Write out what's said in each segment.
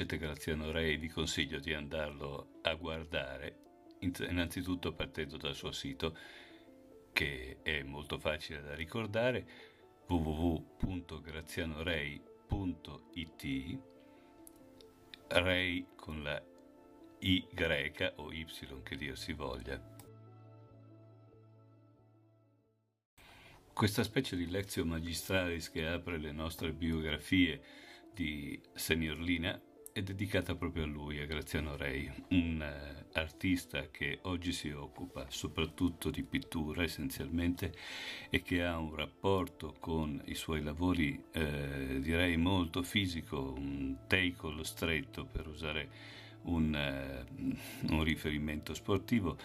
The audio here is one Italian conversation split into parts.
Conoscete Graziano Rei vi consiglio di andarlo a guardare, innanzitutto partendo dal suo sito che è molto facile da ricordare www.grazianorei.it Rei con la greca o Y che dir si voglia. Questa specie di lezio magistralis che apre le nostre biografie di Senior Lina è dedicata proprio a lui, a Graziano Rei, un uh, artista che oggi si occupa soprattutto di pittura essenzialmente e che ha un rapporto con i suoi lavori eh, direi molto fisico, un take stretto per usare un, uh, un riferimento sportivo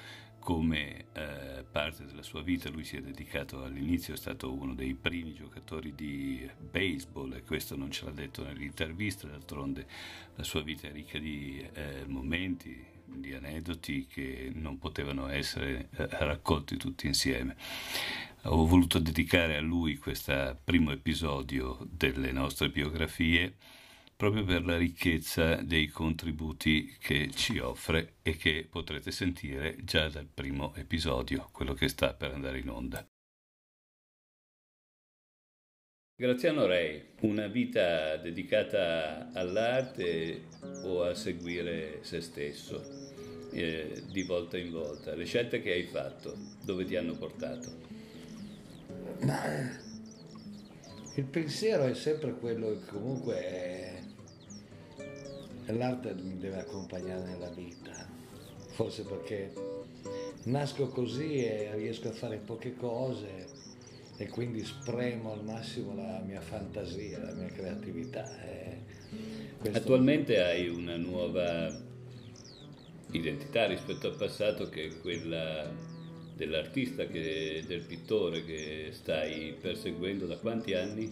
come eh, parte della sua vita. Lui si è dedicato all'inizio, è stato uno dei primi giocatori di baseball e questo non ce l'ha detto nell'intervista, d'altronde la sua vita è ricca di eh, momenti, di aneddoti che non potevano essere eh, raccolti tutti insieme. Ho voluto dedicare a lui questo primo episodio delle nostre biografie proprio per la ricchezza dei contributi che ci offre e che potrete sentire già dal primo episodio, quello che sta per andare in onda. Graziano Rei, una vita dedicata all'arte o a seguire se stesso, eh, di volta in volta. Le scelte che hai fatto, dove ti hanno portato? Ma il pensiero è sempre quello che comunque è l'arte mi deve accompagnare nella vita, forse perché nasco così e riesco a fare poche cose e quindi spremo al massimo la mia fantasia, la mia creatività. Questo... Attualmente hai una nuova identità rispetto al passato che è quella dell'artista, che, del pittore che stai perseguendo da quanti anni?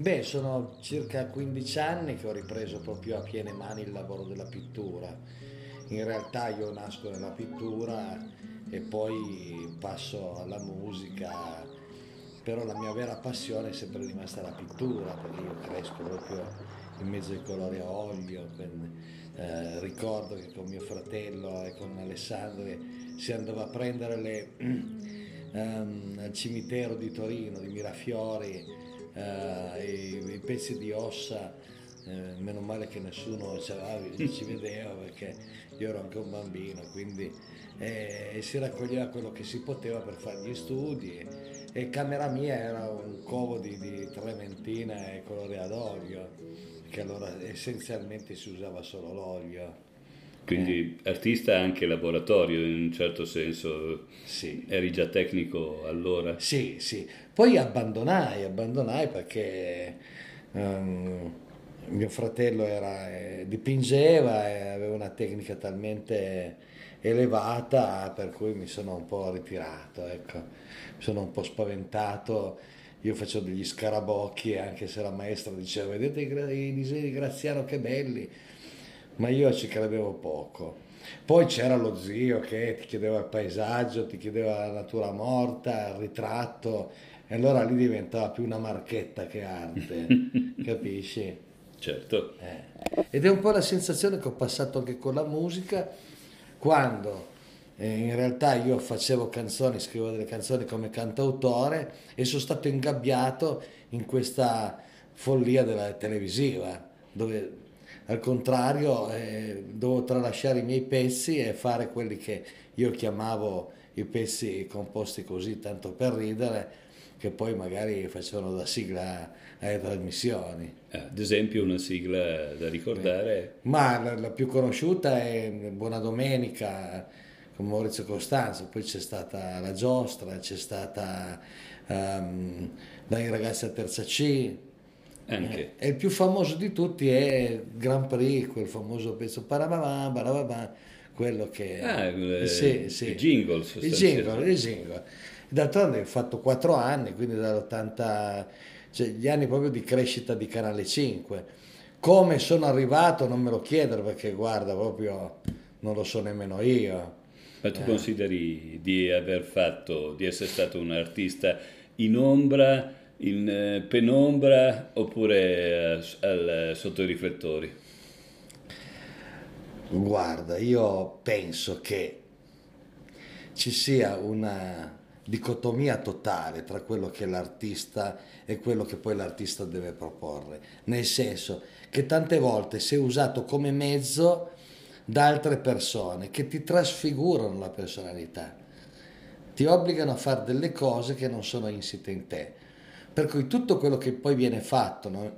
Beh, sono circa 15 anni che ho ripreso proprio a piene mani il lavoro della pittura. In realtà io nasco nella pittura e poi passo alla musica, però la mia vera passione è sempre rimasta la pittura, perché io cresco proprio in mezzo ai colori a olio. Eh, ricordo che con mio fratello e con Alessandro si andava a prendere le, um, al cimitero di Torino, di Mirafiori, eh, i, i, pezzi di ossa, eh, meno male che nessuno ci vedeva perché io ero anche un bambino, quindi eh, si raccoglieva quello che si poteva per fare gli studi e camera mia era un covo di, di trementina e colore ad olio, che allora essenzialmente si usava solo l'olio. Quindi eh. artista anche laboratorio in un certo senso. Sì. Eri già tecnico allora? Sì, sì. Poi abbandonai, abbandonai perché um, mio fratello era, eh, dipingeva e aveva una tecnica talmente elevata per cui mi sono un po' ritirato, ecco. mi sono un po' spaventato. Io facevo degli scarabocchi anche se la maestra diceva vedete i disegni di Graziano che belli, ma io ci credevo poco. Poi c'era lo zio che ti chiedeva il paesaggio, ti chiedeva la natura morta, il ritratto, e allora lì diventava più una marchetta che arte, capisci? Certo. Eh. Ed è un po' la sensazione che ho passato anche con la musica, quando eh, in realtà io facevo canzoni, scrivevo delle canzoni come cantautore e sono stato ingabbiato in questa follia della televisiva, dove al contrario eh, dovevo tralasciare i miei pezzi e fare quelli che io chiamavo i pezzi composti così tanto per ridere che poi magari facevano da sigla alle trasmissioni. Eh, ad esempio una sigla da ricordare? Ma la, la, più conosciuta è Buona Domenica con Maurizio Costanzo, poi c'è stata La Giostra, c'è stata um, Dai ragazzi a terza C. Anche. Eh, e il più famoso di tutti è Grand Prix, quel famoso pezzo Parababà, Parababà, quello che... Ah, il, sì, sì. il jingle Il jingle, il jingle. D'altronde ho fatto quattro anni, quindi dall'80, cioè gli anni proprio di crescita di Canale 5. Come sono arrivato non me lo chiedere perché guarda, proprio non lo so nemmeno io. Ma tu eh. consideri di aver fatto, di essere stato un artista in ombra, in eh, penombra oppure eh, al, sotto i riflettori? Guarda, io penso che ci sia una dicotomia totale tra quello che è l'artista e quello che poi l'artista deve proporre, nel senso che tante volte sei usato come mezzo da altre persone che ti trasfigurano la personalità, ti obbligano a fare delle cose che non sono insite in te. Per cui tutto quello che poi viene fatto, no?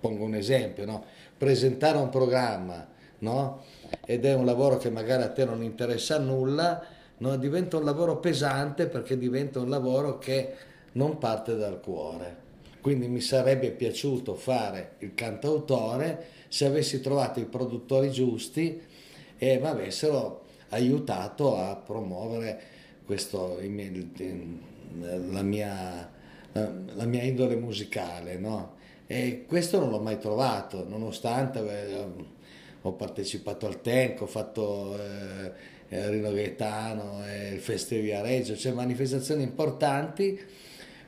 pongo un esempio, no? presentare un programma, no? ed è un lavoro che magari a te non interessa nulla, diventa un lavoro pesante perché diventa un lavoro che non parte dal cuore. Quindi mi sarebbe piaciuto fare il cantautore se avessi trovato i produttori giusti e mi avessero aiutato a promuovere questo, la, mia, la mia indole musicale. No? E questo non l'ho mai trovato, nonostante ho partecipato al Tenco, ho fatto eh, Rino Gaetano, eh, il Festival Viareggio, cioè manifestazioni importanti,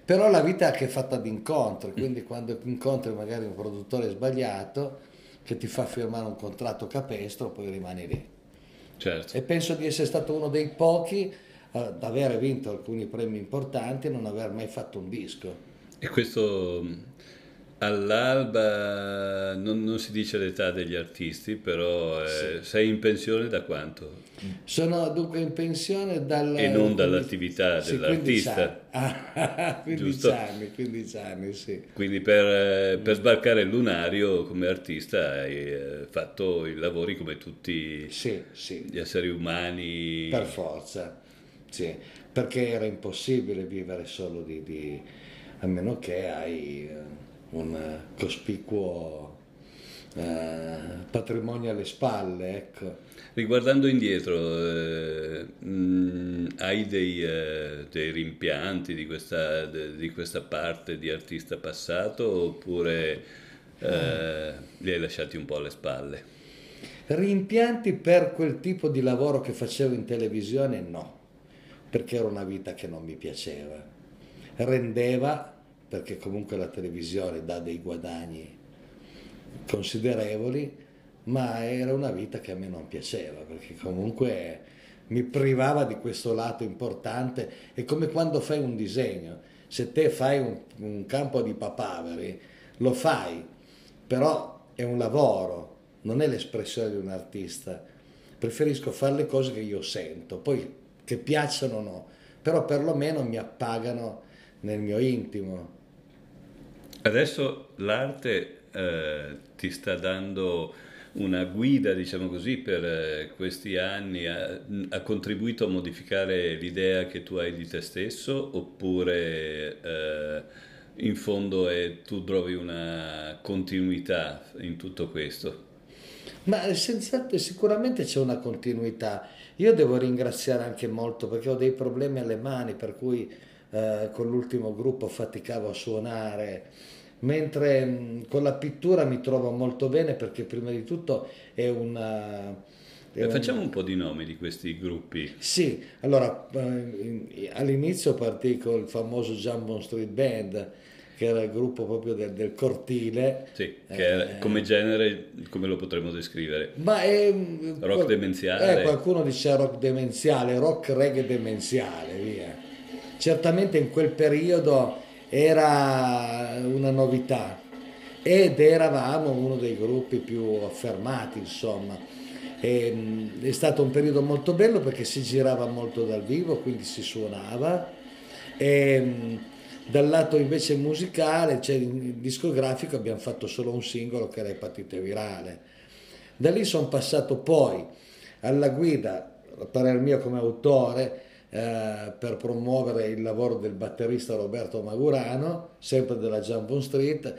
però la vita è che è fatta di incontri, quindi quando incontri magari un produttore sbagliato che ti fa firmare un contratto capestro, poi rimani lì. Certo. E penso di essere stato uno dei pochi ad aver vinto alcuni premi importanti e non aver mai fatto un disco. E questo All'alba non, non, si dice l'età degli artisti, però eh, sì. sei in pensione da quanto? Sono dunque in pensione dal... E non dall'attività sì, dell'artista. 15 anni, 15 anni, 15 anni, sì. Quindi per, eh, per, sbarcare il lunario come artista hai eh, fatto i lavori come tutti sì, sì. gli esseri umani. Per forza, sì, perché era impossibile vivere solo di... di a meno che hai eh, un cospicuo eh, patrimonio alle spalle. Ecco. Riguardando indietro, eh, mh, mm, hai dei, eh, dei, rimpianti di questa, de, di questa, parte di artista passato oppure eh, li hai lasciati un po' alle spalle? Rimpianti per quel tipo di lavoro che facevo in televisione no, perché era una vita che non mi piaceva. Rendeva perché comunque la televisione dà dei guadagni considerevoli, ma era una vita che a me non piaceva, perché comunque mi privava di questo lato importante. È come quando fai un disegno, se te fai un, un campo di papaveri, lo fai, però è un lavoro, non è l'espressione di un artista. Preferisco fare le cose che io sento, poi che piacciono o no, però perlomeno mi appagano nel mio intimo. Adesso l'arte eh, ti sta dando una guida, diciamo così, per eh, questi anni, ha, ha, contribuito a modificare l'idea che tu hai di te stesso oppure eh, in fondo è, tu trovi una continuità in tutto questo? Ma senz'altro, sicuramente c'è una continuità. Io devo ringraziare anche molto perché ho dei problemi alle mani, per cui eh, con l'ultimo gruppo faticavo a suonare mentre mm, con la pittura mi trovo molto bene perché prima di tutto è una... È un... Facciamo un po' di nomi di questi gruppi. Sì, allora eh, all'inizio partì con il famoso Jambon Street Band, che era il gruppo proprio del, del cortile. Sì, che eh, come genere, come lo potremmo descrivere? Ma è, rock demenziale. Eh, qualcuno dice rock demenziale, rock reggae demenziale, via. Certamente in quel periodo era una novità ed eravamo uno dei gruppi più affermati, insomma. E, è stato un periodo molto bello perché si girava molto dal vivo, quindi si suonava. E, dal lato invece musicale, cioè discografico, abbiamo fatto solo un singolo che era Epatite Virale. Da lì sono passato poi alla guida, a parer mio come autore, eh, per promuovere il lavoro del batterista Roberto Magurano, sempre della Jambon Street,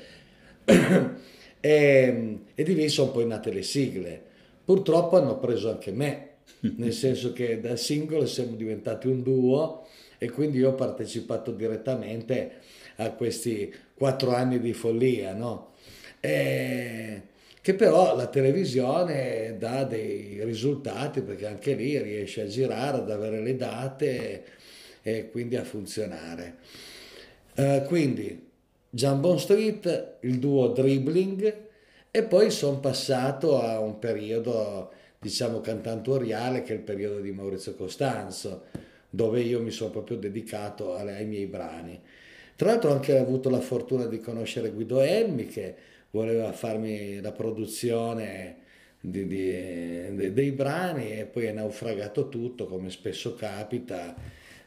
e, e di lì sono poi nate le sigle. Purtroppo hanno preso anche me, nel senso che da singolo siamo diventati un duo e quindi io ho partecipato direttamente a questi quattro anni di follia, no? E che però la televisione dà dei risultati perché anche lì riesce a girare, ad avere le date e quindi a funzionare. Uh, quindi Jambon Street, il duo Dribbling e poi sono passato a un periodo diciamo cantantoriale che è il periodo di Maurizio Costanzo, dove io mi sono proprio dedicato ai miei brani. Tra l'altro ho anche avuto la fortuna di conoscere Guido Elmi che voleva farmi la produzione di, di, dei brani e poi è naufragato tutto come spesso capita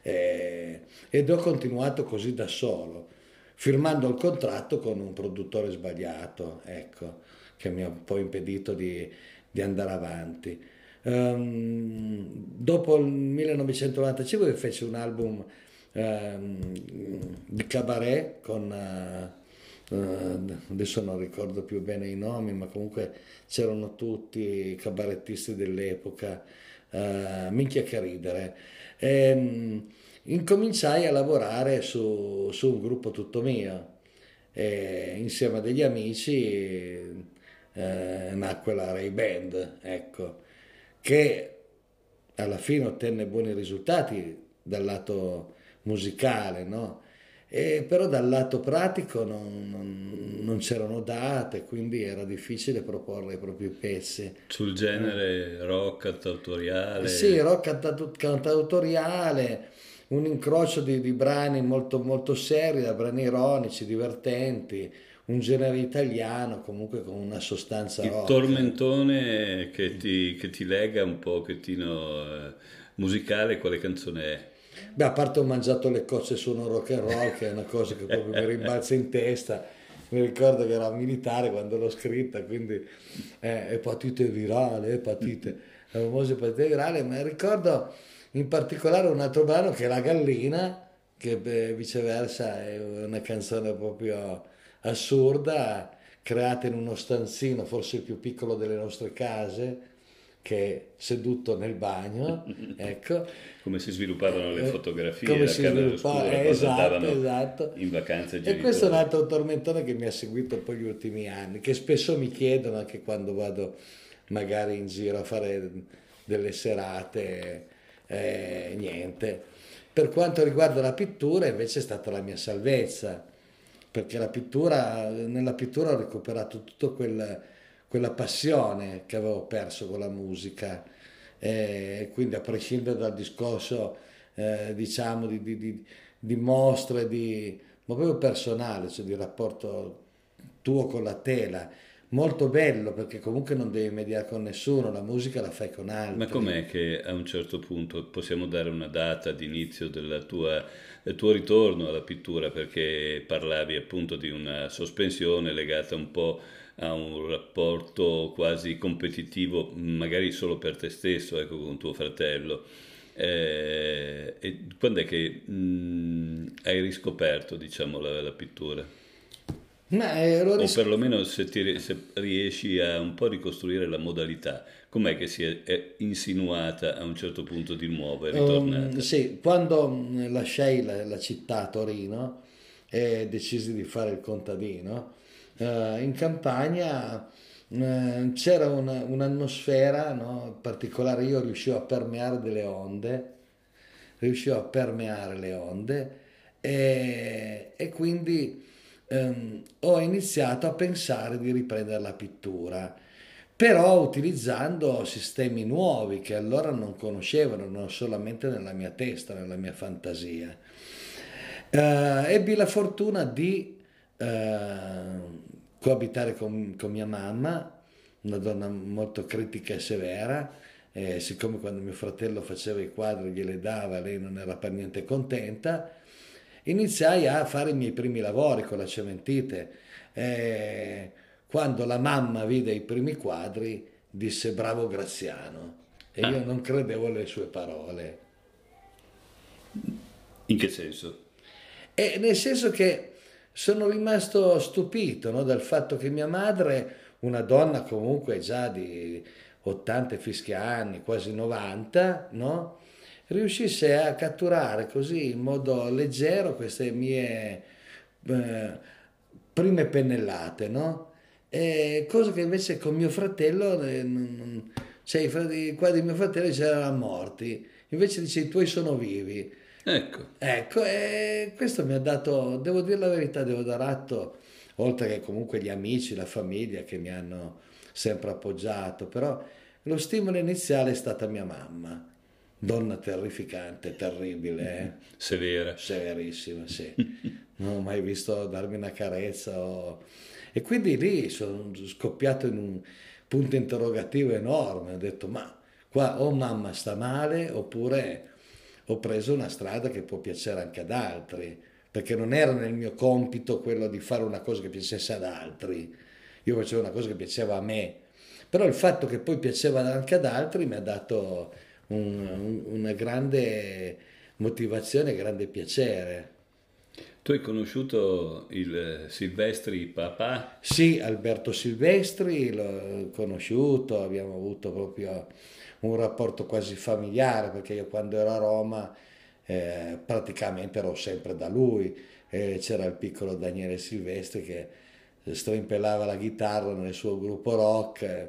eh, ed ho continuato così da solo firmando il contratto con un produttore sbagliato ecco che mi ha un po' impedito di, di andare avanti um, dopo il 1995 fece un album um, di cabaret con uh, Uh, adesso non ricordo più bene i nomi, ma comunque c'erano tutti i cabarettisti dell'epoca, uh, minchia che ridere. E, um, incominciai a lavorare su, su, un gruppo tutto mio, e insieme a degli amici uh, nacque la Ray Band, ecco, che alla fine ottenne buoni risultati dal lato musicale, no? E però dal lato pratico non, non, non, c'erano date, quindi era difficile proporre i propri pezzi. Sul genere rock cantautoriale? Sì, rock cantautoriale, un incrocio di, di brani molto, molto seri, da brani ironici, divertenti, un genere italiano comunque con una sostanza Il rock. tormentone che ti, che ti lega un pochettino eh, musicale, quale canzone è? Beh, a parte ho mangiato le cozze su un rock and roll, che è una cosa che proprio mi rimbalza in testa. Mi ricordo che era militare quando l'ho scritta, quindi eh, epatite virale, epatite, la famosa epatite virale, ma ricordo in particolare un altro brano che è La Gallina, che beh, viceversa è una canzone proprio assurda, creata in uno stanzino, forse il più piccolo delle nostre case, che è seduto nel bagno, ecco. come si sviluppavano le eh, fotografie come si sviluppava, esatto, esatto. in vacanze e questo è un altro tormentone che mi ha seguito poi gli ultimi anni, che spesso mi chiedono anche quando vado magari in giro a fare delle serate, eh, niente. Per quanto riguarda la pittura invece è stata la mia salvezza, perché la pittura, nella pittura ho recuperato tutto quel quella passione che avevo perso con la musica. E quindi a prescindere dal discorso eh, diciamo di, di, di, di mostre, di, ma proprio personale, cioè di rapporto tuo con la tela, molto bello perché comunque non devi mediare con nessuno, la musica la fai con altri. Ma com'è che a un certo punto possiamo dare una data di inizio del tuo ritorno alla pittura perché parlavi appunto di una sospensione legata un po' a un rapporto quasi competitivo, magari solo per te stesso, ecco, con tuo fratello. Eh, e quando è che mh, hai riscoperto, diciamo, la, la pittura? Ma eh, ris- o perlomeno se, ti, se, riesci a un po' ricostruire la modalità, com'è che si è, è insinuata a un certo punto di nuovo e ritornata? Um, sì, quando lasciai la, la città Torino e decisi di fare il contadino, eh, in campagna c'era una, un'atmosfera no, particolare, io riuscivo a permeare delle onde, riuscivo a permeare le onde e, e quindi ehm, ho iniziato a pensare di riprendere la pittura però utilizzando sistemi nuovi che allora non conoscevano, non solamente nella mia testa, nella mia fantasia. Eh, ebbi la fortuna di eh, coabitare con, con, mia mamma, una donna molto critica e severa, e siccome quando mio fratello faceva i quadri gliele dava, lei non era per niente contenta, iniziai a fare i miei primi lavori con la cementite. E quando la mamma vide i primi quadri, disse bravo Graziano. E io ah. non credevo alle sue parole. In che senso? E nel senso che sono rimasto stupito no, dal fatto che mia madre, una donna comunque già di 80 fischi anni, quasi 90, no, riuscisse a catturare così in modo leggero queste mie eh, prime pennellate, no? E cosa che invece con mio fratello, eh, cioè i quadri di mio fratello già erano morti, invece dice i tuoi sono vivi. Ecco. Ecco, e questo mi ha dato, devo dire la verità, devo dar atto, oltre che comunque gli amici, la famiglia che mi hanno sempre appoggiato, però Lo stimolo iniziale è stata mia mamma, donna terrificante, terribile, eh? severa, severissima, sì. non ho mai visto darmi una carezza. O... E quindi lì sono scoppiato in un punto interrogativo enorme, ho detto ma qua o mamma sta male oppure ho preso una strada che può piacere anche ad altri, perché non era nel mio compito quello di fare una cosa che piacesse ad altri, io facevo una cosa che piaceva a me, però il fatto che poi piaceva anche ad altri mi ha dato un, un, una grande motivazione, grande piacere. Tu hai conosciuto il Silvestri papà? Sì, Alberto Silvestri l'ho conosciuto, abbiamo avuto proprio un rapporto quasi familiare perché io quando ero a Roma eh, praticamente ero sempre da lui, eh, c'era il piccolo Daniele Silvestri che strimpellava la chitarra nel suo gruppo rock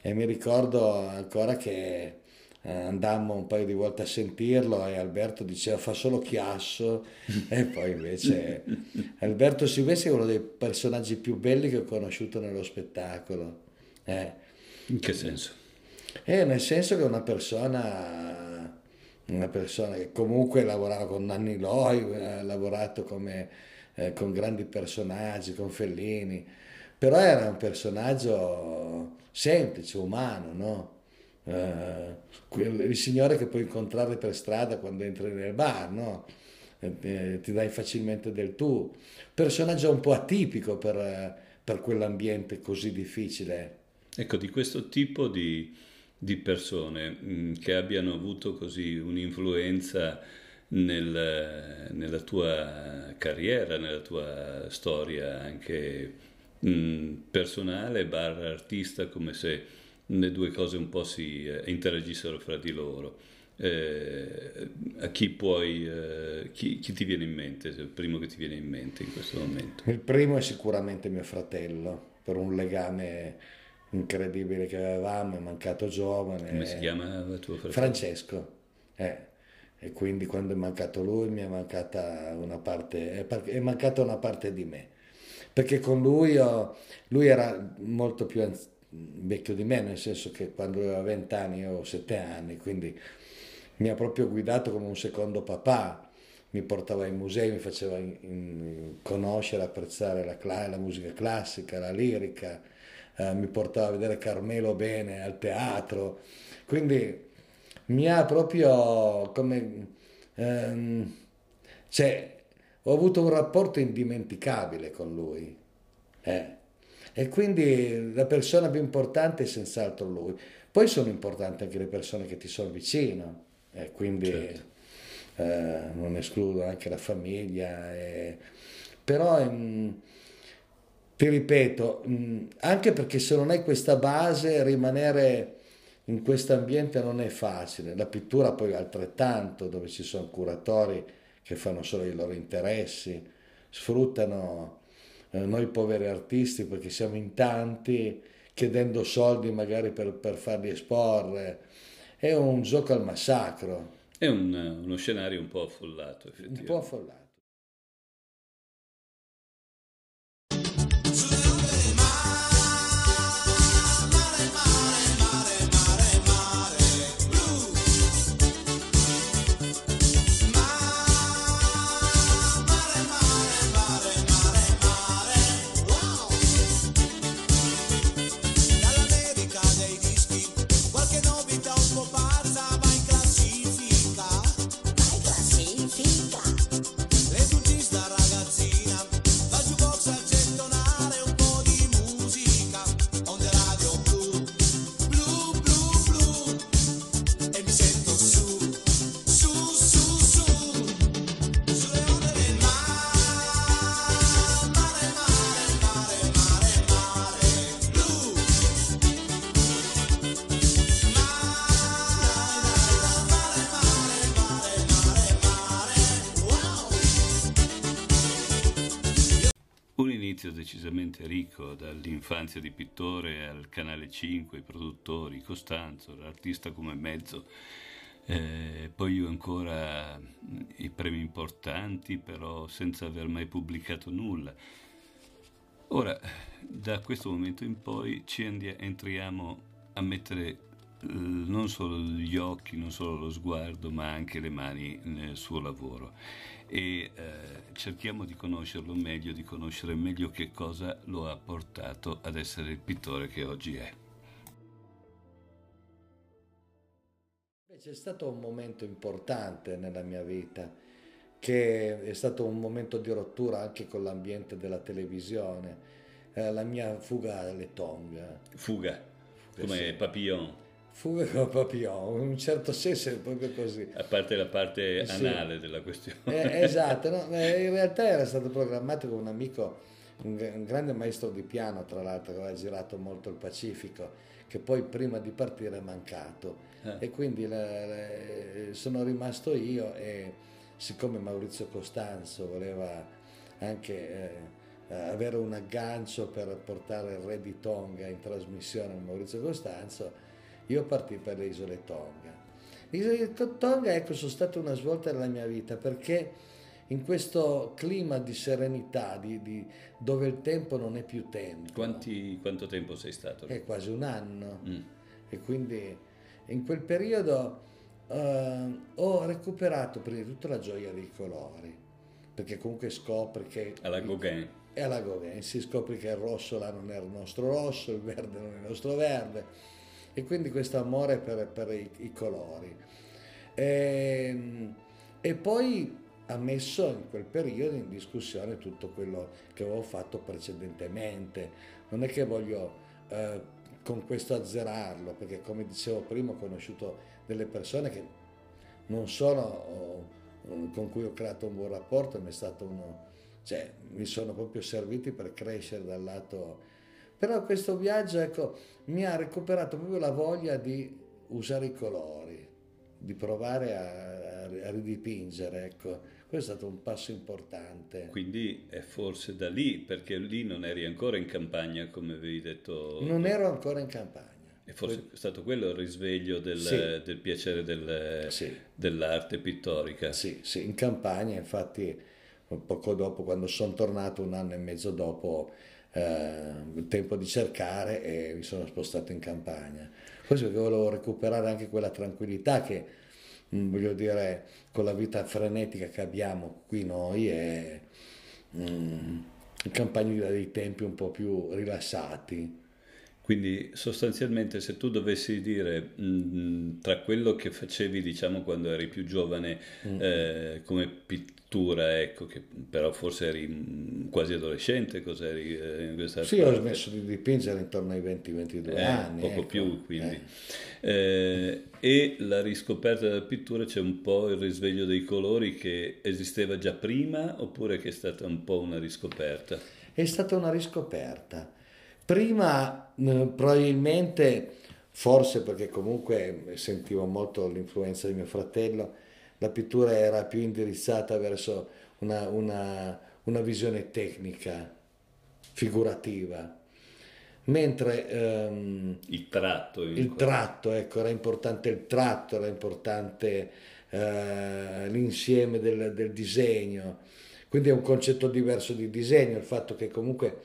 e mi ricordo ancora che eh, andammo un paio di volte a sentirlo e Alberto diceva fa solo chiasso e poi invece Alberto Silvestri è uno dei personaggi più belli che ho conosciuto nello spettacolo. Eh. In che senso? Eh, nel senso che è una persona, una persona che comunque lavorava con Nanni Loi, ha lavorato come, eh, con grandi personaggi, con Fellini, però era un personaggio semplice, umano, no? Uh, il signore che puoi incontrare per strada quando entri nel bar, no? eh, ti dai facilmente del tu. Personaggio un po' atipico per, per quell'ambiente così difficile. Ecco, di questo tipo di, di persone mh, mm, che abbiano avuto così un'influenza nel, nella tua carriera, nella tua storia anche mh, mm, personale, barra artista, come se le due cose un po' si eh, interagissero fra di loro. Eh, a chi puoi, eh, chi, chi, ti viene in mente, il primo che ti viene in mente in questo momento? Il primo è sicuramente mio fratello, per un legame incredibile che avevamo, è mancato giovane. Come si chiama tuo fratello? Francesco. Eh. E quindi quando è mancato lui mi è mancata una parte, è mancata una parte di me. Perché con lui, io, lui era molto più vecchio di me, nel senso che quando aveva 20 anni io avevo 7 anni, quindi mi ha proprio guidato come un secondo papà, mi portava ai musei, mi faceva in, in, conoscere, apprezzare la, la musica classica, la lirica, eh, mi portava a vedere Carmelo bene al teatro, quindi mi ha proprio come... Ehm, cioè, ho avuto un rapporto indimenticabile con lui. Eh. E quindi la persona più importante è senz'altro lui. Poi sono importanti anche le persone che ti sono vicino, eh, quindi certo. eh, non escludo anche la famiglia. Eh. Però... Ehm, ti ripeto, anche perché se non hai questa base, rimanere in questo ambiente non è facile. La pittura poi altrettanto, dove ci sono curatori che fanno solo i loro interessi, sfruttano noi poveri artisti perché siamo in tanti, chiedendo soldi magari per, per farli esporre. È un gioco al massacro. È un, uno scenario un po' affollato, effettivamente. Un po' affollato. Decisamente ricco, dall'infanzia di pittore al Canale 5, i produttori, Costanzo, l'artista come mezzo. Eh, poi io ancora i premi importanti, però senza aver mai pubblicato nulla. Ora, da questo momento in poi ci entriamo a mettere non solo gli occhi, non solo lo sguardo, ma anche le mani nel suo lavoro. E eh, cerchiamo di conoscerlo meglio, di conoscere meglio che cosa lo ha portato ad essere il pittore che oggi è. C'è stato un momento importante nella mia vita, che è stato un momento di rottura anche con l'ambiente della televisione, eh, la mia fuga alle Tonga. Fuga, come sì. Papillon. Fuga come Papillon, in un certo senso è proprio così. A parte la parte anale sì. della questione. Eh, esatto, no? in realtà era stato programmato con un amico, un, grande maestro di piano tra l'altro, che aveva girato molto il Pacifico, che poi prima di partire è mancato. Eh. E quindi le, le, sono rimasto io e siccome Maurizio Costanzo voleva anche... Eh, avere un aggancio per portare il re di Tonga in trasmissione a Maurizio Costanzo, io partì per le isole Tonga. Le isole Tonga ecco, sono state una svolta nella mia vita perché in questo clima di serenità, di, di, dove il tempo non è più tempo. Quanti, quanto tempo sei stato? È quasi un anno. Mm. E quindi in quel periodo uh, ho recuperato prima di tutto la gioia dei colori, perché comunque scopri che... Alla Gauguin. E alla Gauguin, si scopre che il rosso là non è il nostro rosso, il verde non è il nostro verde e quindi questo amore per, per i, i, colori. E, ehm, e poi ha messo in quel periodo in discussione tutto quello che avevo fatto precedentemente. Non è che voglio eh, con questo azzerarlo, perché come dicevo prima ho conosciuto delle persone che non sono con cui ho creato un buon rapporto, mi, è stato uno, cioè, mi sono proprio serviti per crescere dal lato però questo viaggio ecco, mi ha recuperato proprio la voglia di usare i colori, di provare a, a ridipingere. Ecco. Questo è stato un passo importante. Quindi è forse da lì, perché lì non eri ancora in campagna, come avevi detto. Non ero ancora in campagna. E forse è stato quello il risveglio del, sì. del piacere del, sì. dell'arte pittorica. Sì, sì, in campagna, infatti poco dopo, quando sono tornato, un anno e mezzo dopo, eh, tempo di cercare e mi sono spostato in campagna. Questo perché volevo recuperare anche quella tranquillità che, mh, mm, voglio dire, con la vita frenetica che abbiamo qui noi e mh, mm, in campagna dei tempi un po' più rilassati. Quindi sostanzialmente se tu dovessi dire mh, tra quello che facevi diciamo quando eri più giovane mm. eh, come pittura, ecco, che però forse eri quasi adolescente, cos'eri eh, in questa Sì, parte? ho smesso di dipingere intorno ai 20-22 eh, anni. Poco ecco. più quindi. Eh. eh. e la riscoperta della pittura c'è un po' il risveglio dei colori che esisteva già prima oppure che è stata un po' una riscoperta? È stata una riscoperta Prima probabilmente, forse perché comunque sentivo molto l'influenza di mio fratello, la pittura era più indirizzata verso una, una, una visione tecnica, figurativa. Mentre ehm, il tratto, il tratto ecco, era importante il tratto, era importante eh, l'insieme del, del disegno. Quindi è un concetto diverso di disegno, il fatto che comunque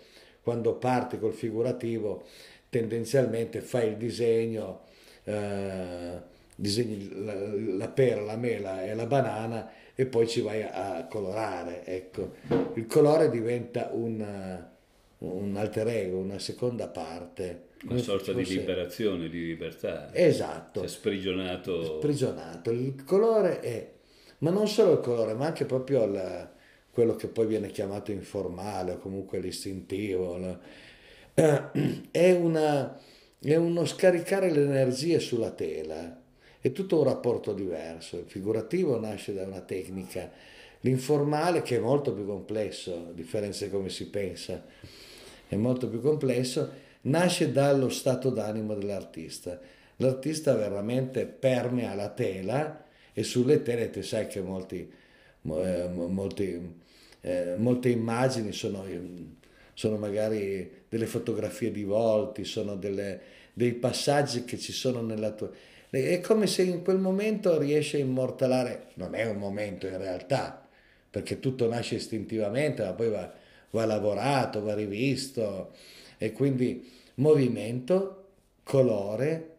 quando parti col figurativo tendenzialmente fai il disegno, eh, disegni la, la, pera, la mela e la banana e poi ci vai a, a colorare. Ecco. Il colore diventa un, un alter ego, una seconda parte. Una sorta di liberazione, di libertà. Esatto. È sprigionato. Sprigionato. Il colore è, ma non solo il colore, ma anche proprio la, quello che poi viene chiamato informale o comunque l'istintivo, eh, è, una, è uno scaricare le energie sulla tela, è tutto un rapporto diverso, il figurativo nasce da una tecnica, l'informale che è molto più complesso, a differenza di come si pensa, è molto più complesso, nasce dallo stato d'animo dell'artista. L'artista veramente permea la tela e sulle tele te sai che molti, eh, molti eh, molte immagini sono, sono, magari delle fotografie di volti, sono delle, dei passaggi che ci sono nella tua... È come se in quel momento riesci a immortalare, non è un momento in realtà, perché tutto nasce istintivamente, ma poi va, va lavorato, va rivisto, e quindi movimento, colore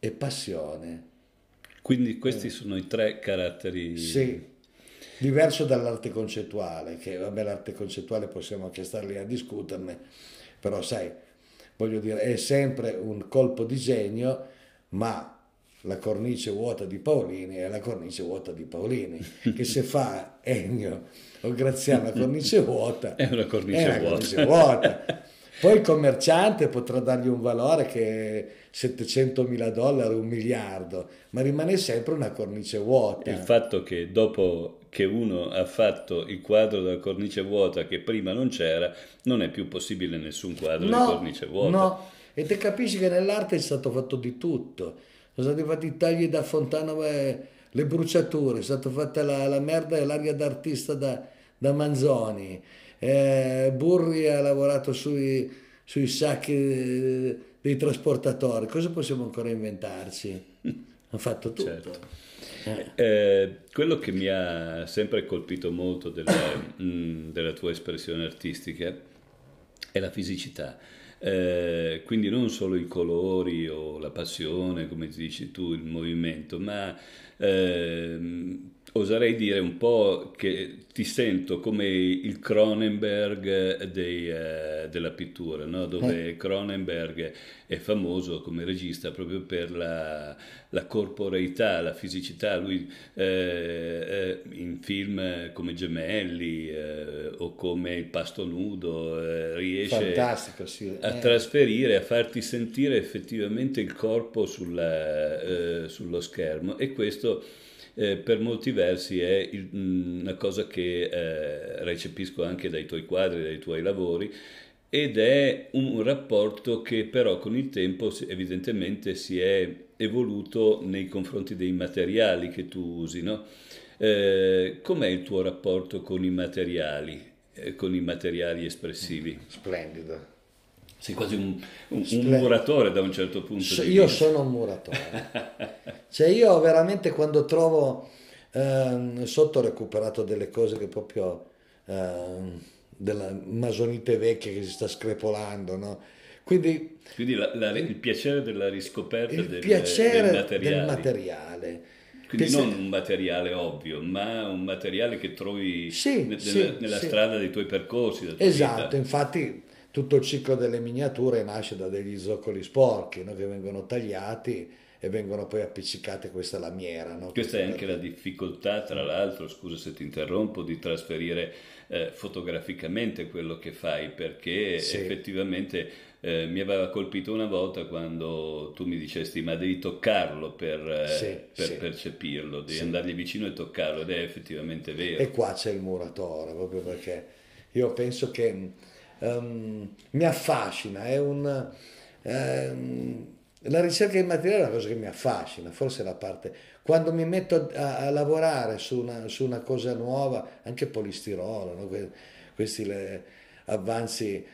e passione. Quindi questi sono i tre caratteri. Sì, diverso dall'arte concettuale, che vabbè l'arte concettuale possiamo anche star lì a discuterne, però sai, voglio dire, è sempre un colpo di genio, ma la cornice vuota di Paolini è la cornice vuota di Paolini, che se fa Ennio o Graziano la cornice vuota, è una cornice, è una cornice vuota. Poi il commerciante potrà dargli un valore che è 700 mila dollari, un miliardo, ma rimane sempre una cornice vuota. Il fatto che dopo che uno ha fatto il quadro della cornice vuota che prima non c'era, non è più possibile nessun quadro no, di cornice vuota. No, e te capisci che nell'arte è stato fatto di tutto. Sono stati fatti i tagli da Fontana, le bruciature, è stata fatta la, la merda e l'aria d'artista da, da Manzoni. Eh, Burri ha lavorato sui, sui sacchi dei trasportatori. Cosa possiamo ancora inventarci? Ha fatto tutto. Certo. Eh. Eh, quello che mi ha sempre colpito molto della, mh, della tua espressione artistica è la fisicità. Eh, quindi non solo i colori o la passione, come dici tu, il movimento, ma ehm, oserei dire un po' che ti sento come il Cronenberg dei, uh, della pittura, no? dove eh. Cronenberg è famoso come regista proprio per la, la corporeità, la fisicità. Lui eh, eh, in film come Gemelli eh, o come Il pasto nudo eh, riesce sì. a trasferire, a farti sentire effettivamente il corpo sulla, sullo schermo e questo eh, per molti versi è il, mm, una cosa che eh, recepisco anche dai tuoi quadri, dai tuoi lavori, ed è un rapporto che però con il tempo evidentemente si è evoluto nei confronti dei materiali che tu usi. No? Eh, com'è il tuo rapporto con i materiali, eh, con i materiali espressivi? Splendido. Sei quasi un, un, un, muratore da un certo punto so, di io vista. Io sono un muratore. cioè io veramente quando trovo ehm, sotto ho recuperato delle cose che proprio ehm, della masonite vecchia che si sta screpolando, no? Quindi, Quindi la, la, il piacere della riscoperta del, piacere del materiale. Del materiale. Quindi non se... un materiale ovvio, ma un materiale che trovi sì, nella, sì, nella sì. strada dei tuoi percorsi. esatto, vita. infatti tutto il ciclo delle miniature nasce da degli zoccoli sporchi no? che vengono tagliati e vengono poi appiccicate questa lamiera. No? Questa è anche la difficoltà, tra l'altro, scusa se ti interrompo, di trasferire eh, fotograficamente quello che fai, perché sì. effettivamente eh, mi aveva colpito una volta quando tu mi dicesti ma devi toccarlo per, eh, sì, per sì. percepirlo, devi andargli vicino e toccarlo ed è effettivamente vero. E qua c'è il muratore, proprio perché io penso che um, mi affascina, è un... Um, la ricerca di materiale è una cosa che mi affascina, forse la parte... Quando mi metto a, a lavorare su una, su una, cosa nuova, anche polistirolo, no? que, questi le, avanzi,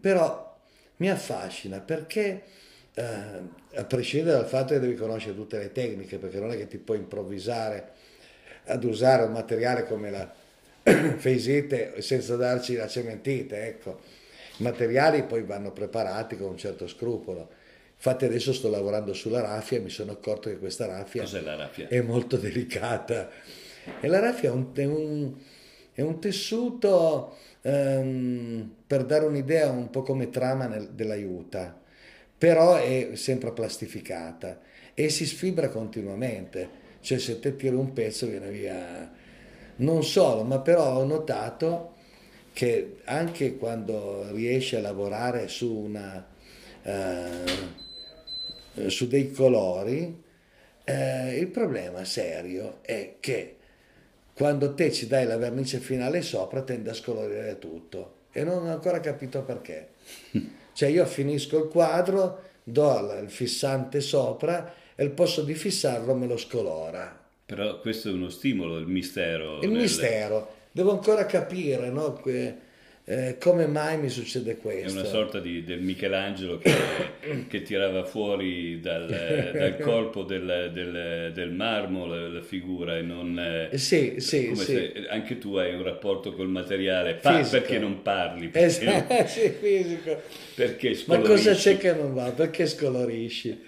però mi affascina perché, eh, a prescindere dal fatto che devi conoscere tutte le tecniche, perché non è che ti puoi improvvisare ad usare un materiale come la feisite senza darci la cementite, ecco. I materiali poi vanno preparati con un certo scrupolo Infatti adesso sto lavorando sulla raffia e mi sono accorto che questa raffia, raffia? è molto delicata. E la raffia è un, è un, è un tessuto, um, per dare un'idea, un po' come trama nel, dell'aiuta, però è sempre plastificata e si sfibra continuamente. Cioè se te tiri un pezzo viene via. Non solo, ma però ho notato che anche quando riesci a lavorare su una... Uh, su dei colori, eh, il problema serio è che quando te ci dai la vernice finale sopra tende a scolorire tutto e non ho ancora capito perché. Cioè io finisco il quadro, do il fissante sopra e il posto di fissarlo me lo scolora. Però questo è uno stimolo, il mistero. Il del... mistero, devo ancora capire, no? Que eh, come mai mi succede questo? È una sorta di, del Michelangelo che, che tirava fuori dal, dal corpo del, del, del, marmo la, la, figura e non... Eh, sì, sì, sì. anche tu hai un rapporto col materiale, pa- perché non parli? Perché, esatto, sì, fisico. Perché Ma cosa c'è che non va? Perché scolorisci?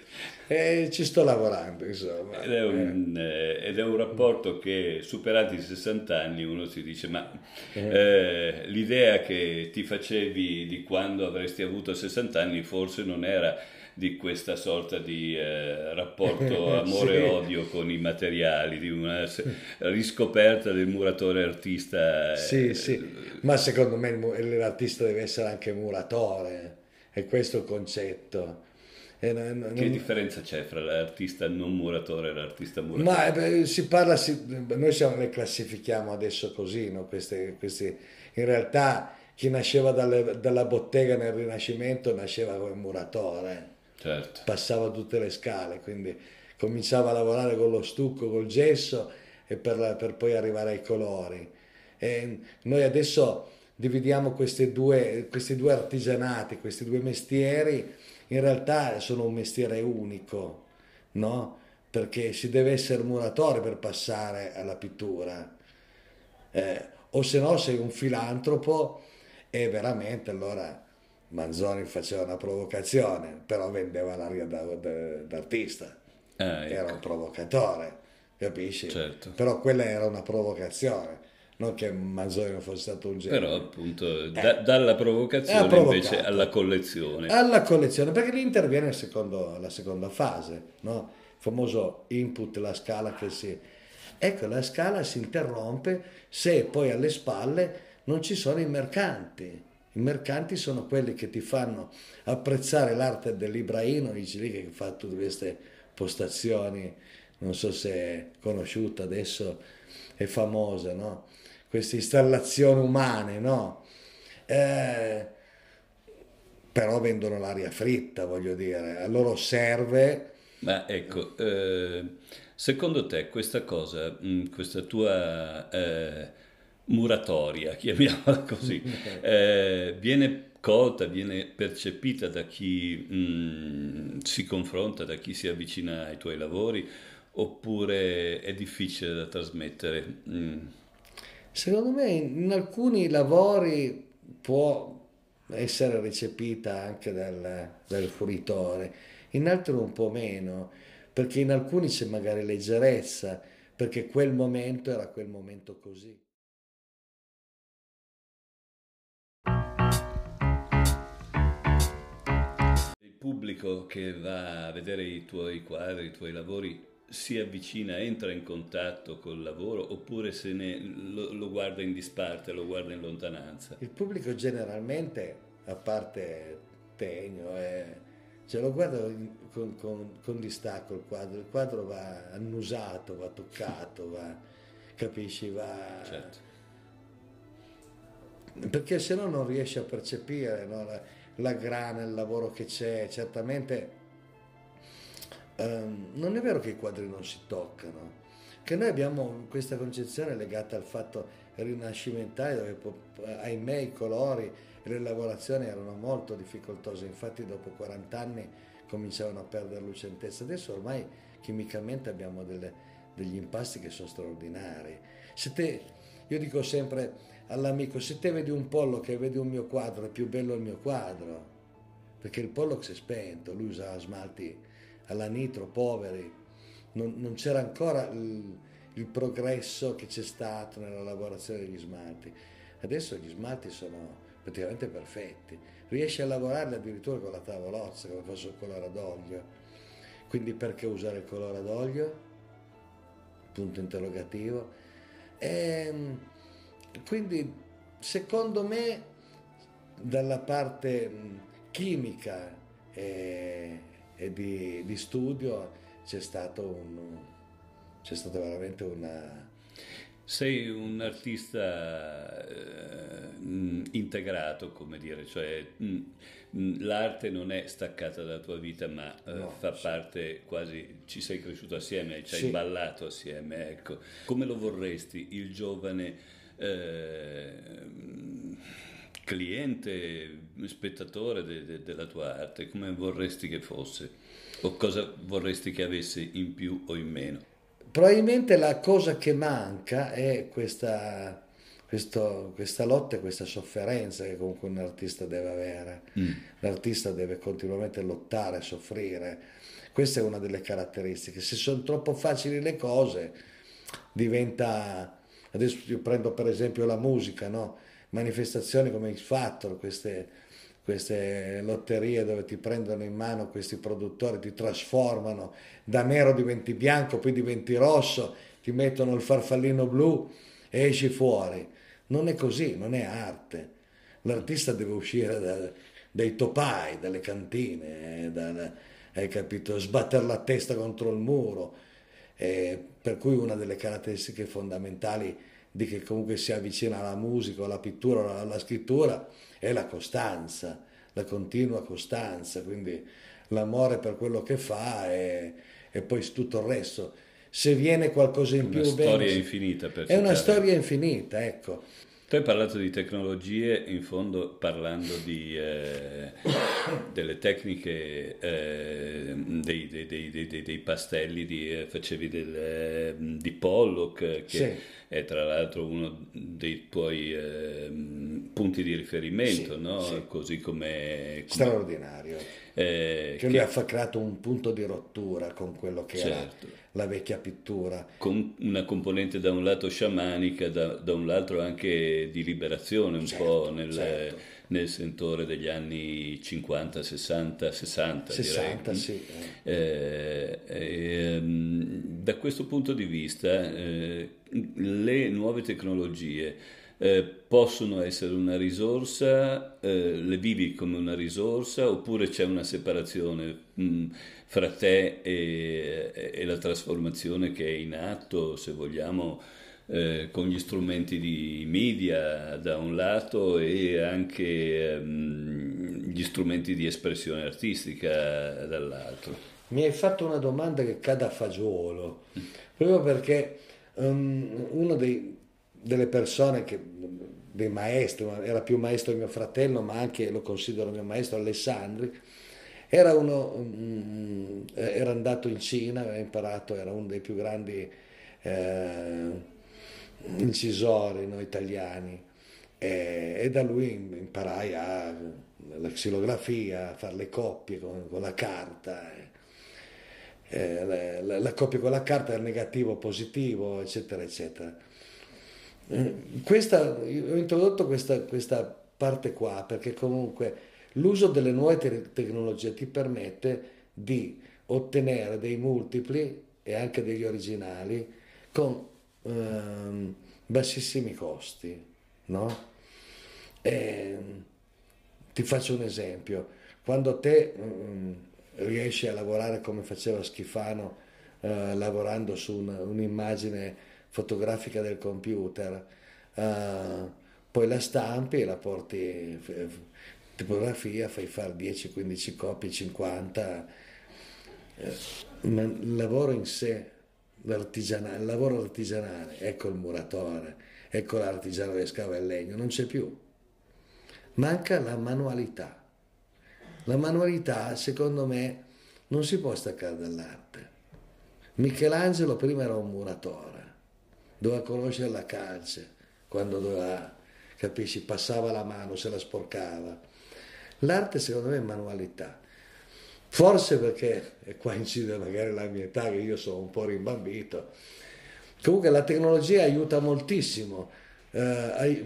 E ci sto lavorando, insomma. Ed è, un, eh. ed è un rapporto che, superati i 60 anni, uno si dice, ma eh. eh, l'idea che ti facevi di quando avresti avuto 60 anni forse non era di questa sorta di eh, rapporto amore-odio con i materiali, di una riscoperta del muratore artista. Sì, eh, sì, ma secondo me l'artista deve essere anche muratore, è questo il concetto. Non, che differenza c'è fra l'artista non muratore e l'artista muratore? Ma beh, si parla, si, noi siamo, le classifichiamo adesso così, no? queste, queste, in realtà chi nasceva dalle, dalla bottega nel Rinascimento nasceva come muratore certo. passava tutte le scale, quindi cominciava a lavorare con lo stucco, col gesso e per, per poi arrivare ai colori. E noi adesso dividiamo due, questi due artigianati, questi due mestieri, in realtà sono un mestiere unico, no? Perché si deve essere muratore per passare alla pittura. Eh, o se no sei un filantropo e veramente allora Manzoni faceva una provocazione, però vendeva l'aria da, da, d'artista. Ah, ecco. Era un provocatore, capisci? Certo. Però quella era una provocazione. Non che Manzoni non fosse stato un genio. Però appunto eh, da, dalla provocazione invece alla collezione. Alla collezione, perché lì interviene secondo, la seconda fase, no? il famoso input, la scala che si... Ecco, la scala si interrompe se poi alle spalle non ci sono i mercanti i mercanti sono quelli che ti fanno apprezzare l'arte dell'Ibrahimovic lì che fa tutte queste postazioni, non so se è conosciuta adesso, è famosa, no? Queste installazioni umane, no? Eh, però vendono l'aria fritta, voglio dire, a loro serve... Ma ecco, eh, secondo te questa cosa, mm, questa tua... Eh, muratoria, chiamiamola così, eh, viene colta, viene percepita da chi mh, mm, si confronta, da chi si avvicina ai tuoi lavori, oppure è difficile da trasmettere? Mm. Secondo me in alcuni lavori può essere recepita anche dal, dal fruitore, in altri un po' meno, perché in alcuni c'è magari leggerezza, perché quel momento era quel momento così. pubblico che va a vedere i tuoi quadri, i tuoi lavori, si avvicina, entra in contatto col lavoro oppure se ne, lo, lo, guarda in disparte, lo guarda in lontananza? Il pubblico generalmente, a parte Tegno, è, cioè lo guarda con, con, con, distacco il quadro, il quadro va annusato, va toccato, va, capisci, va... Certo. Perché se no non riesci a percepire... No? la grana, il lavoro che c'è, certamente ehm, non è vero che i quadri non si toccano, che noi abbiamo questa concezione legata al fatto rinascimentale dove ahimè i colori e le lavorazioni erano molto difficoltose, infatti dopo 40 anni cominciavano a perdere lucentezza, adesso ormai chimicamente abbiamo delle, degli impasti che sono straordinari. Se te, io dico sempre, all'amico, se te vedi un pollo che vedi un mio quadro, è più bello il mio quadro, perché il pollo si è spento, lui usava smalti alla nitro, poveri, non, non c'era ancora il, il, progresso che c'è stato nella lavorazione degli smalti. Adesso gli smalti sono praticamente perfetti, riesci a lavorarli addirittura con la tavolozza, come fa sul colore ad olio. Quindi perché usare il colore ad olio? Punto interrogativo. E, ehm, quindi secondo me dalla parte chimica e, e di, di, studio c'è stato, un, c'è stato veramente una... Sei un artista eh, integrato, come dire, cioè mh, l'arte non è staccata dalla tua vita, ma eh, no, fa sì. parte quasi, ci sei cresciuto assieme, ci hai sì. ballato assieme, ecco. Come lo vorresti il giovane eh, cliente, spettatore de, de, della tua arte, come vorresti che fosse? O cosa vorresti che avesse in più o in meno? Probabilmente la cosa che manca è questa, questo, questa lotta e questa sofferenza che comunque un artista deve avere. Mm. L'artista deve continuamente lottare, soffrire. Questa è una delle caratteristiche. Se sono troppo facili le cose, diventa... Adesso io prendo per esempio la musica, no? Manifestazioni come X Factor, queste, queste lotterie dove ti prendono in mano questi produttori, ti trasformano, da nero diventi bianco, poi diventi rosso, ti mettono il farfallino blu e esci fuori non è così, non è arte. L'artista deve uscire da, dai topai, dalle cantine, eh, hai capito? Sbattere la testa contro il muro. Eh, per cui una delle caratteristiche fondamentali di che comunque si avvicina alla musica, alla pittura, alla scrittura è la costanza, la continua costanza, quindi l'amore per quello che fa e, e poi tutto il resto se viene qualcosa in una più... Una storia infinita. Per è una storia infinita, ecco. Tu hai parlato di tecnologie, in fondo parlando di, eh, delle tecniche eh, dei, dei, dei, dei, pastelli, di, eh, facevi del, eh, di Pollock, che sì. è tra l'altro uno dei tuoi ehm, punti di riferimento, sì, no? sì. così come Straordinario. Eh, che lui che... ha creato un punto di rottura con quello che certo. era la vecchia pittura. Con una componente da un lato sciamanica, da, da un lato anche di liberazione, un certo, po' nel, certo. nel, sentore degli anni 50, 60, 60. 60, direi. sì. Eh, eh, da questo punto di vista, eh, le nuove tecnologie eh, possono essere una risorsa, eh, le vivi come una risorsa oppure c'è una separazione mh, fra te e, e, la trasformazione che è in atto, se vogliamo, eh, con gli strumenti di media da un lato e anche ehm, gli strumenti di espressione artistica dall'altro. Mi hai fatto una domanda che cade a fagiolo, proprio perché um, uno dei delle persone che dei maestri, era più maestro mio fratello, ma anche lo considero mio maestro Alessandri, era, uno, um, era andato in Cina, aveva imparato, era uno dei più grandi eh, incisori no, italiani. E, e, da lui imparai a, la xilografia, a fare le coppie con, con la carta. Eh, la, la, la coppia con la carta era negativo, positivo, eccetera, eccetera questa, ho introdotto questa, questa, parte qua perché comunque l'uso delle nuove te- tecnologie ti permette di ottenere dei multipli e anche degli originali con ehm, bassissimi costi. No? E, ti faccio un esempio, quando te um, riesci a lavorare come faceva Schifano, eh, lavorando su una, un'immagine fotografica del computer, uh, poi la stampi e la porti tipografia, fai fare 10-15 copie, 50, eh, ma il lavoro in sé, il lavoro artigianale, ecco il muratore, ecco l'artigiano che scava il legno, non c'è più. Manca la manualità. La manualità, secondo me, non si può staccare dall'arte. Michelangelo prima era un muratore doveva conoscere la calce, quando doveva, capisci, passava la mano, se la sporcava. L'arte secondo me è manualità. Forse perché, e qua incide magari la mia età, che io sono un po' rimbambito, comunque la tecnologia aiuta moltissimo. Eh,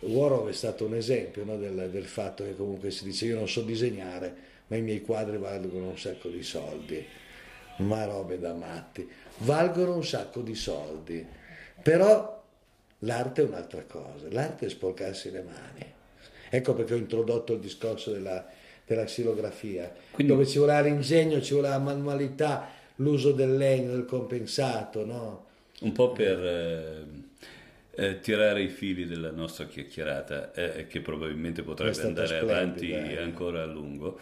Warhol è stato un esempio no, del, del, fatto che comunque si dice io non so disegnare, ma i miei quadri valgono un sacco di soldi, ma robe da matti, valgono un sacco di soldi. Però l'arte è un'altra cosa, l'arte è sporcarsi le mani. Ecco perché ho introdotto il discorso della, della xilografia, Quindi... dove ci voleva l'ingegno, ci voleva la manualità, l'uso del legno, del compensato, no? Un po' per eh, eh, tirare i fili della nostra chiacchierata, eh, che probabilmente potrebbe andare avanti eh. ancora a lungo.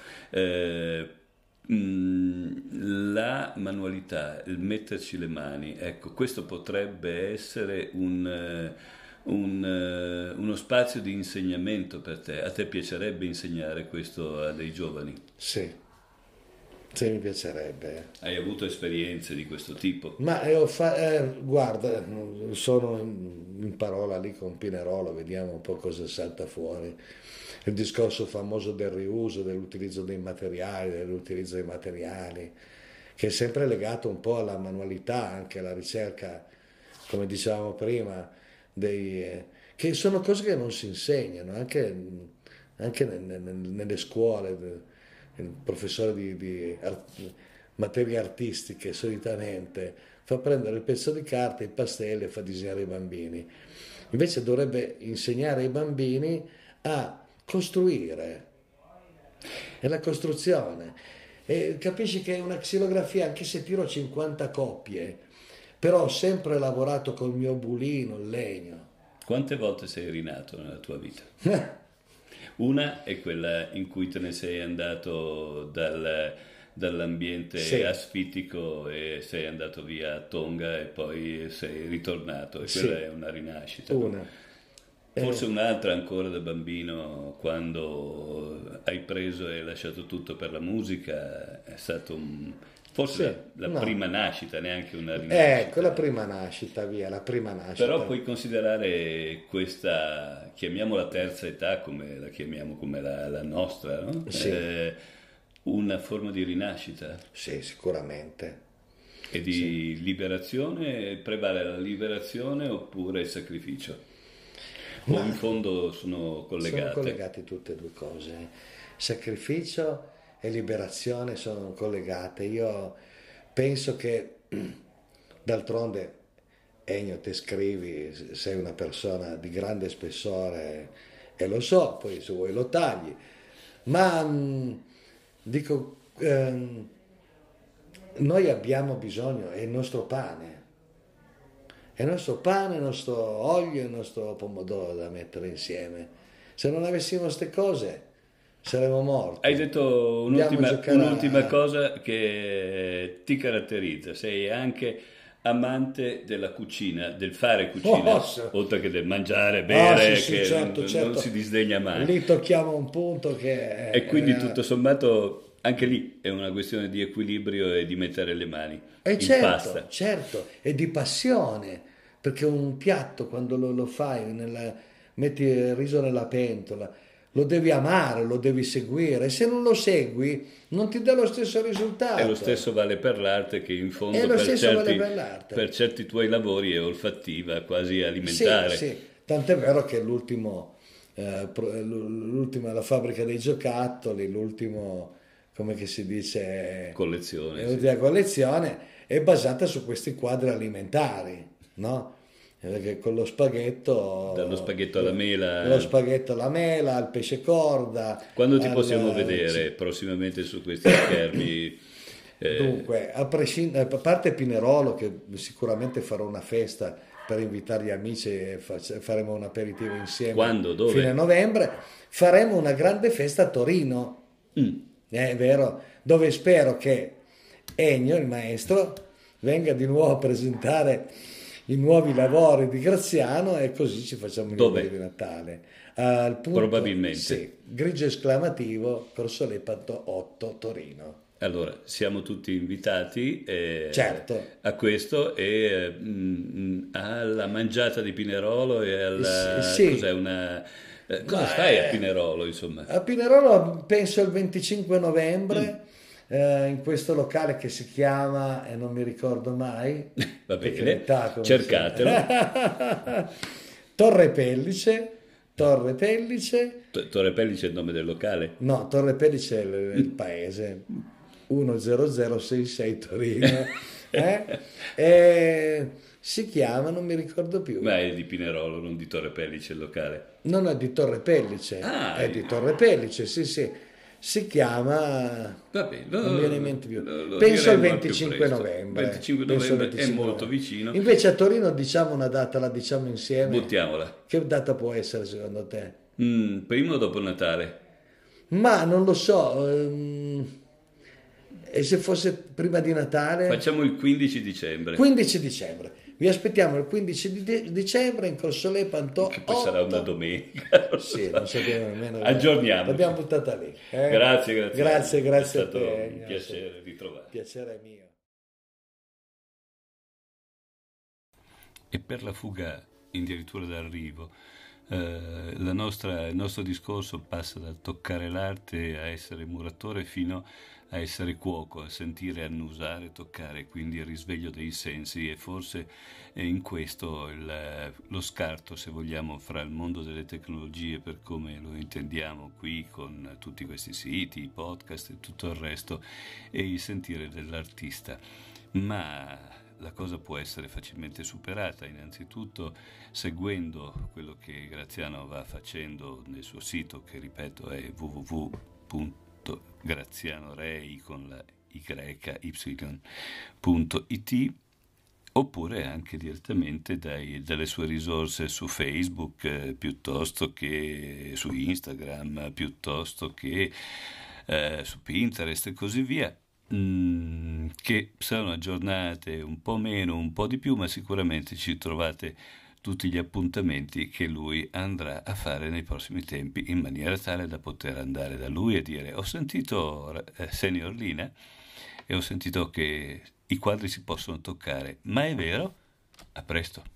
Mm, la manualità, il metterci le mani, ecco, questo potrebbe essere un, eh, un, eh, uno spazio di insegnamento per te. A te piacerebbe insegnare questo a dei giovani? Sì, Se mi piacerebbe. Hai avuto esperienze di questo tipo? Ma eh, fa- eh, guarda, sono in parola lì con Pinerolo, vediamo un po' cosa salta fuori. Il discorso famoso del riuso, dell'utilizzo dei materiali, dell'utilizzo dei materiali, che è sempre legato un po' alla manualità, anche alla ricerca, come dicevamo prima, dei, eh, che sono cose che non si insegnano, anche, anche nelle scuole il professore di, di art, materie artistiche solitamente fa prendere il pezzo di carta, i pastelli e fa disegnare i bambini. Invece dovrebbe insegnare ai bambini a costruire. È la costruzione. E capisci che è una xilografia, anche se tiro 50 coppie, però ho sempre lavorato col mio bulino, il legno. Quante volte sei rinato nella tua vita? Una è quella in cui te ne sei andato dal, dall'ambiente sì. asfittico e sei andato via a Tonga e poi sei ritornato e quella sì. è una rinascita. Una. Forse eh. un'altra ancora da bambino quando hai preso e lasciato tutto per la musica è stato un Forse sì, la, la no. prima nascita, neanche una rinascita. Ecco, la prima nascita, via, la prima nascita. Però puoi considerare questa, chiamiamola terza età, come la chiamiamo, come la, la nostra, no? Sì. Eh, una forma di rinascita. Sì, sicuramente. E di sì. liberazione, prevale la liberazione oppure il sacrificio? O in fondo sono collegate? Sono collegate tutte e due cose. Sacrificio e liberazione sono collegate. Io penso che d'altronde Ennio te scrivi, sei una persona di grande spessore e lo so, poi se vuoi lo tagli, ma mm, dico, ehm, noi abbiamo bisogno, è il nostro pane, è il nostro pane, il nostro olio, il nostro pomodoro da mettere insieme. Se non avessimo queste cose saremmo morti. Hai detto un'ultima, un'ultima cosa che ti caratterizza, sei anche amante della cucina, del fare cucina, oh, oltre che del mangiare, bere, oh, sì, sì, che certo, non, certo. non, si disdegna mai. Lì tocchiamo un punto che... È, e quindi è... tutto sommato anche lì è una questione di equilibrio e di mettere le mani e in certo, pasta. Certo, e di passione, perché un piatto quando lo, lo fai, nella, metti il riso nella pentola, lo devi amare, lo devi seguire. Se non lo segui, non ti dà lo stesso risultato. E lo stesso vale per l'arte, che in fondo per certi, vale per, per certi, tuoi lavori è olfattiva, quasi alimentare. Sì, sì. Tant'è vero che l'ultimo, eh, l'ultima, la fabbrica dei giocattoli, l'ultimo, come si dice? Collezione. L'ultima sì. collezione è basata su questi quadri alimentari, no? perché con lo spaghetto dallo spaghetto alla mela lo spaghetto alla mela al pesce corda quando ti al, possiamo vedere sì. prossimamente su questi schermi eh... dunque a, prescind- a parte Pinerolo che sicuramente farò una festa per invitare gli amici e faremo un aperitivo insieme quando? dove? fine novembre faremo una grande festa a Torino mm. Eh, è vero dove spero che Ennio il maestro venga di nuovo a presentare i nuovi lavori di Graziano e così ci facciamo il Dove? di Natale. Al punto, Probabilmente. Sì, grigio esclamativo, Corso Lepanto 8, Torino. Allora, siamo tutti invitati eh, certo. a questo e mh, mm, alla mangiata di Pinerolo e alla... Sì. Cos'è una... Eh, cosa Ma fai a Pinerolo, insomma? A Pinerolo penso il 25 novembre... Mm eh, in questo locale che si chiama, e non mi ricordo mai, Va bene, cercatelo. Torre Pellice. Torre Pellice. Torre Pellice è il nome del locale? No, Torre Pellice è il, il paese. 10066 Torino. eh? e si chiama, non mi ricordo più. Ma è di Pinerolo, non di Torre Pellice il locale? Non è di Torre Pellice, ah, è di Torre Pellice, sì sì si chiama Vabbè, lo, non viene in mente più lo, lo penso al 25 novembre 25 novembre 25 è molto vicino invece a Torino diciamo una data la diciamo insieme buttiamola che data può essere secondo te? Mm, prima o dopo Natale? ma non lo so um, e se fosse prima di Natale? facciamo il 15 dicembre 15 dicembre Vi aspettiamo il 15 di de- dicembre in Corsolè Pantò. Che poi 8. sarà una domenica. sì, non sappiamo nemmeno. Aggiorniamo. L'abbiamo buttata lì. Eh? Grazie, grazie. Grazie, grazie a te. È stato un piacere ritrovare. Piacere mio. E per la fuga addirittura d'arrivo, eh, nostra, il nostro discorso passa dal toccare l'arte a essere muratore fino a essere cuoco, a sentire, annusare, toccare, quindi il risveglio dei sensi e forse è in questo il, lo scarto, se vogliamo, fra il mondo delle tecnologie per come lo intendiamo qui con tutti questi siti, i podcast e tutto il resto e il sentire dell'artista. Ma la cosa può essere facilmente superata, innanzitutto seguendo quello che Graziano va facendo nel suo sito, che ripeto è www.grazianorei con la y.it oppure anche direttamente dai, dalle sue risorse su Facebook eh, piuttosto che su Instagram piuttosto che eh, su Pinterest e così via Mm, che saranno aggiornate un po' meno, un po' di più, ma sicuramente ci trovate tutti gli appuntamenti che lui andrà a fare nei prossimi tempi in maniera tale da poter andare da lui e dire ho sentito eh, Senior Lina e ho sentito che i quadri si possono toccare, ma è vero? A presto.